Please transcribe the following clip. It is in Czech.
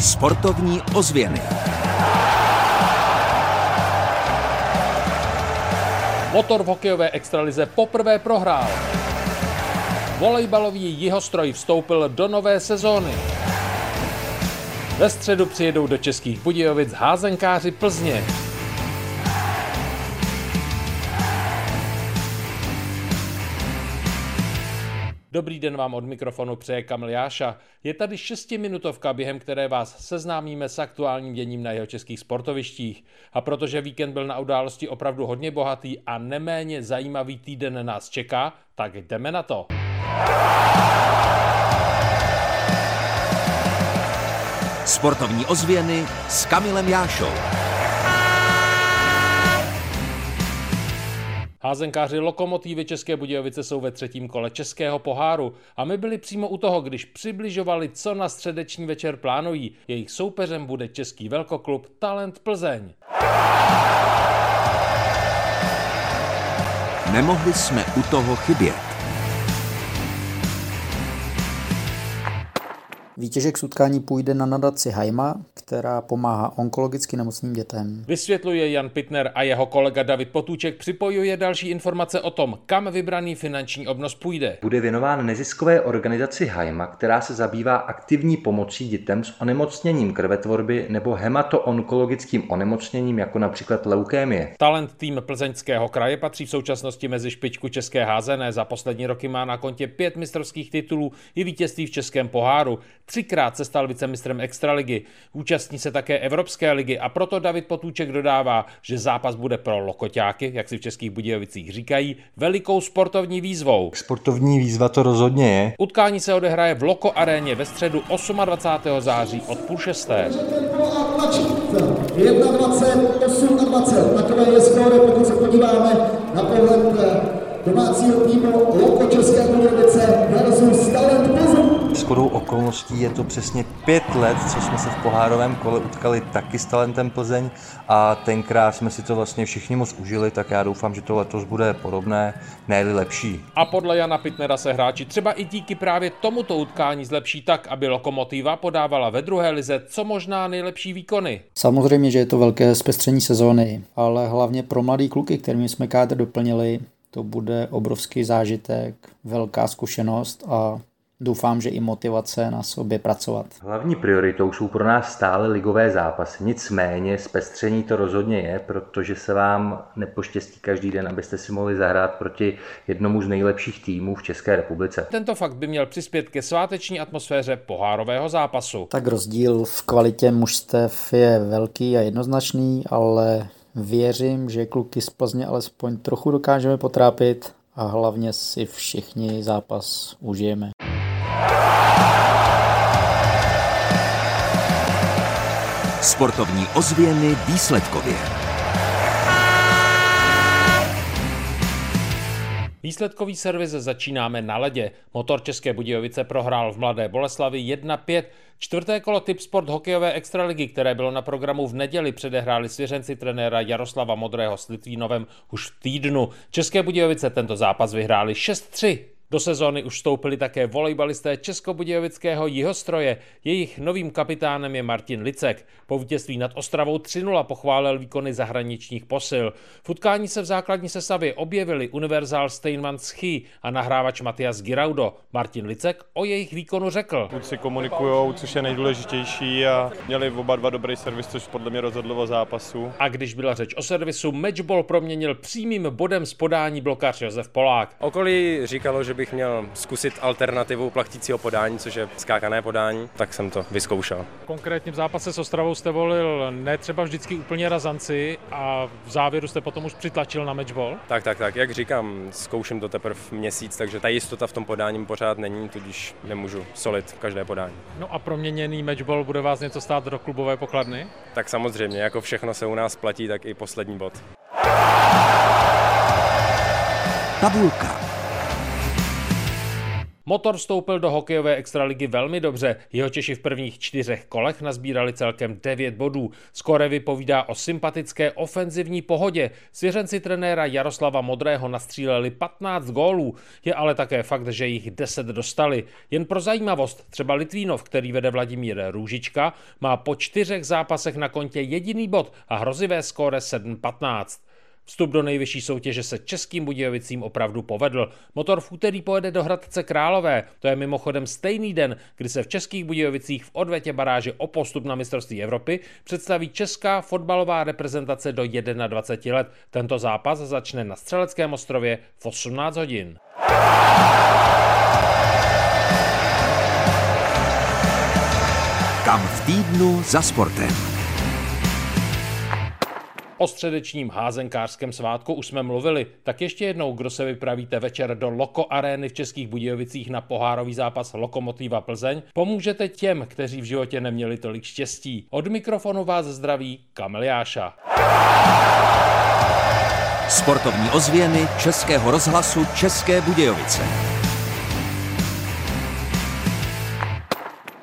Sportovní ozvěny. Motor v hokejové extralize poprvé prohrál. Volejbalový jihostroj vstoupil do nové sezóny. Ve středu přijedou do Českých Budějovic házenkáři Plzně. Dobrý den vám od mikrofonu přeje Kamil Jáša. Je tady šestiminutovka, během které vás seznámíme s aktuálním děním na jeho českých sportovištích. A protože víkend byl na události opravdu hodně bohatý a neméně zajímavý týden nás čeká, tak jdeme na to. Sportovní ozvěny s Kamilem Jášou. Házenkáři Lokomotívy České Budějovice jsou ve třetím kole Českého poháru a my byli přímo u toho, když přibližovali, co na středeční večer plánují. Jejich soupeřem bude český velkoklub Talent Plzeň. Nemohli jsme u toho chybět. Výtěžek z utkání půjde na nadaci Hajma, která pomáhá onkologicky nemocným dětem. Vysvětluje Jan Pitner a jeho kolega David Potůček připojuje další informace o tom, kam vybraný finanční obnos půjde. Bude věnován neziskové organizaci Hajma, která se zabývá aktivní pomocí dětem s onemocněním krvetvorby nebo hematoonkologickým onemocněním, jako například leukémie. Talent tým plzeňského kraje patří v současnosti mezi špičku české házené. Za poslední roky má na kontě pět mistrovských titulů i vítězství v českém poháru. Třikrát se stal vicemistrem Extraligy. Účastní se také Evropské ligy a proto David Potůček dodává, že zápas bude pro lokoťáky, jak si v Českých Budějovicích říkají, velikou sportovní výzvou. Sportovní výzva to rozhodně je. Utkání se odehraje v Loko aréně ve středu 28. září od půl šesté. 21, 28 Takové je skóre, pokud se podíváme na pohled domácího týmu Loko České Budějovice versus Talent Plzeň. Shodou okolností je to přesně pět let, co jsme se v pohárovém kole utkali taky s Talentem Plzeň a tenkrát jsme si to vlastně všichni moc užili, tak já doufám, že to letos bude podobné, ne lepší. A podle Jana Pitnera se hráči třeba i díky právě tomuto utkání zlepší tak, aby Lokomotiva podávala ve druhé lize co možná nejlepší výkony. Samozřejmě, že je to velké zpestření sezóny, ale hlavně pro mladý kluky, kterými jsme kádr doplnili, to bude obrovský zážitek, velká zkušenost a doufám, že i motivace na sobě pracovat. Hlavní prioritou jsou pro nás stále ligové zápasy. Nicméně zpestření to rozhodně je, protože se vám nepoštěstí každý den, abyste si mohli zahrát proti jednomu z nejlepších týmů v České republice. Tento fakt by měl přispět ke sváteční atmosféře pohárového zápasu. Tak rozdíl v kvalitě mužstev je velký a jednoznačný, ale věřím, že kluky z Plzně alespoň trochu dokážeme potrápit a hlavně si všichni zápas užijeme. Sportovní ozvěny výsledkově. Výsledkový servis začínáme na ledě. Motor České Budějovice prohrál v Mladé Boleslavi 1-5. Čtvrté kolo Typ Sport hokejové extraligy, které bylo na programu v neděli, předehráli svěřenci trenéra Jaroslava Modrého s Litvínovem už v týdnu. České Budějovice tento zápas vyhráli 6-3. Do sezóny už vstoupili také volejbalisté Českobudějovického jihostroje. Jejich novým kapitánem je Martin Licek. Po vítězství nad Ostravou 3-0 pochválil výkony zahraničních posil. V utkání se v základní sestavě objevili univerzál Steinman Schy a nahrávač Matias Giraudo. Martin Licek o jejich výkonu řekl. Kluci komunikují, což je nejdůležitější a měli oba dva dobrý servis, což podle mě rozhodlo o zápasu. A když byla řeč o servisu, matchball proměnil přímým bodem z podání blokař Josef Polák. Okolí říkalo, že bych měl zkusit alternativu plachtícího podání, což je skákané podání, tak jsem to vyzkoušel. Konkrétně v zápase s Ostravou jste volil ne třeba vždycky úplně razanci a v závěru jste potom už přitlačil na matchball? Tak, tak, tak, jak říkám, zkouším to teprve měsíc, takže ta jistota v tom podání pořád není, tudíž nemůžu solit každé podání. No a proměněný matchball bude vás něco stát do klubové pokladny? Tak samozřejmě, jako všechno se u nás platí, tak i poslední bod. Tabulka. Motor vstoupil do hokejové extraligy velmi dobře. Jeho Češi v prvních čtyřech kolech nazbírali celkem 9 bodů. Skore vypovídá o sympatické ofenzivní pohodě. Svěřenci trenéra Jaroslava Modrého nastříleli 15 gólů. Je ale také fakt, že jich 10 dostali. Jen pro zajímavost, třeba Litvínov, který vede Vladimír Růžička, má po čtyřech zápasech na kontě jediný bod a hrozivé skóre 7-15. Vstup do nejvyšší soutěže se českým Budějovicím opravdu povedl. Motor v úterý pojede do Hradce Králové. To je mimochodem stejný den, kdy se v českých Budějovicích v odvetě baráže o postup na mistrovství Evropy představí česká fotbalová reprezentace do 21 let. Tento zápas začne na Střeleckém ostrově v 18 hodin. Kam v týdnu za sportem. O středečním házenkářském svátku už jsme mluvili, tak ještě jednou, kdo se vypravíte večer do Loko Arény v Českých Budějovicích na pohárový zápas Lokomotiva Plzeň, pomůžete těm, kteří v životě neměli tolik štěstí. Od mikrofonu vás zdraví Kamil Jáša. Sportovní ozvěny Českého rozhlasu České Budějovice.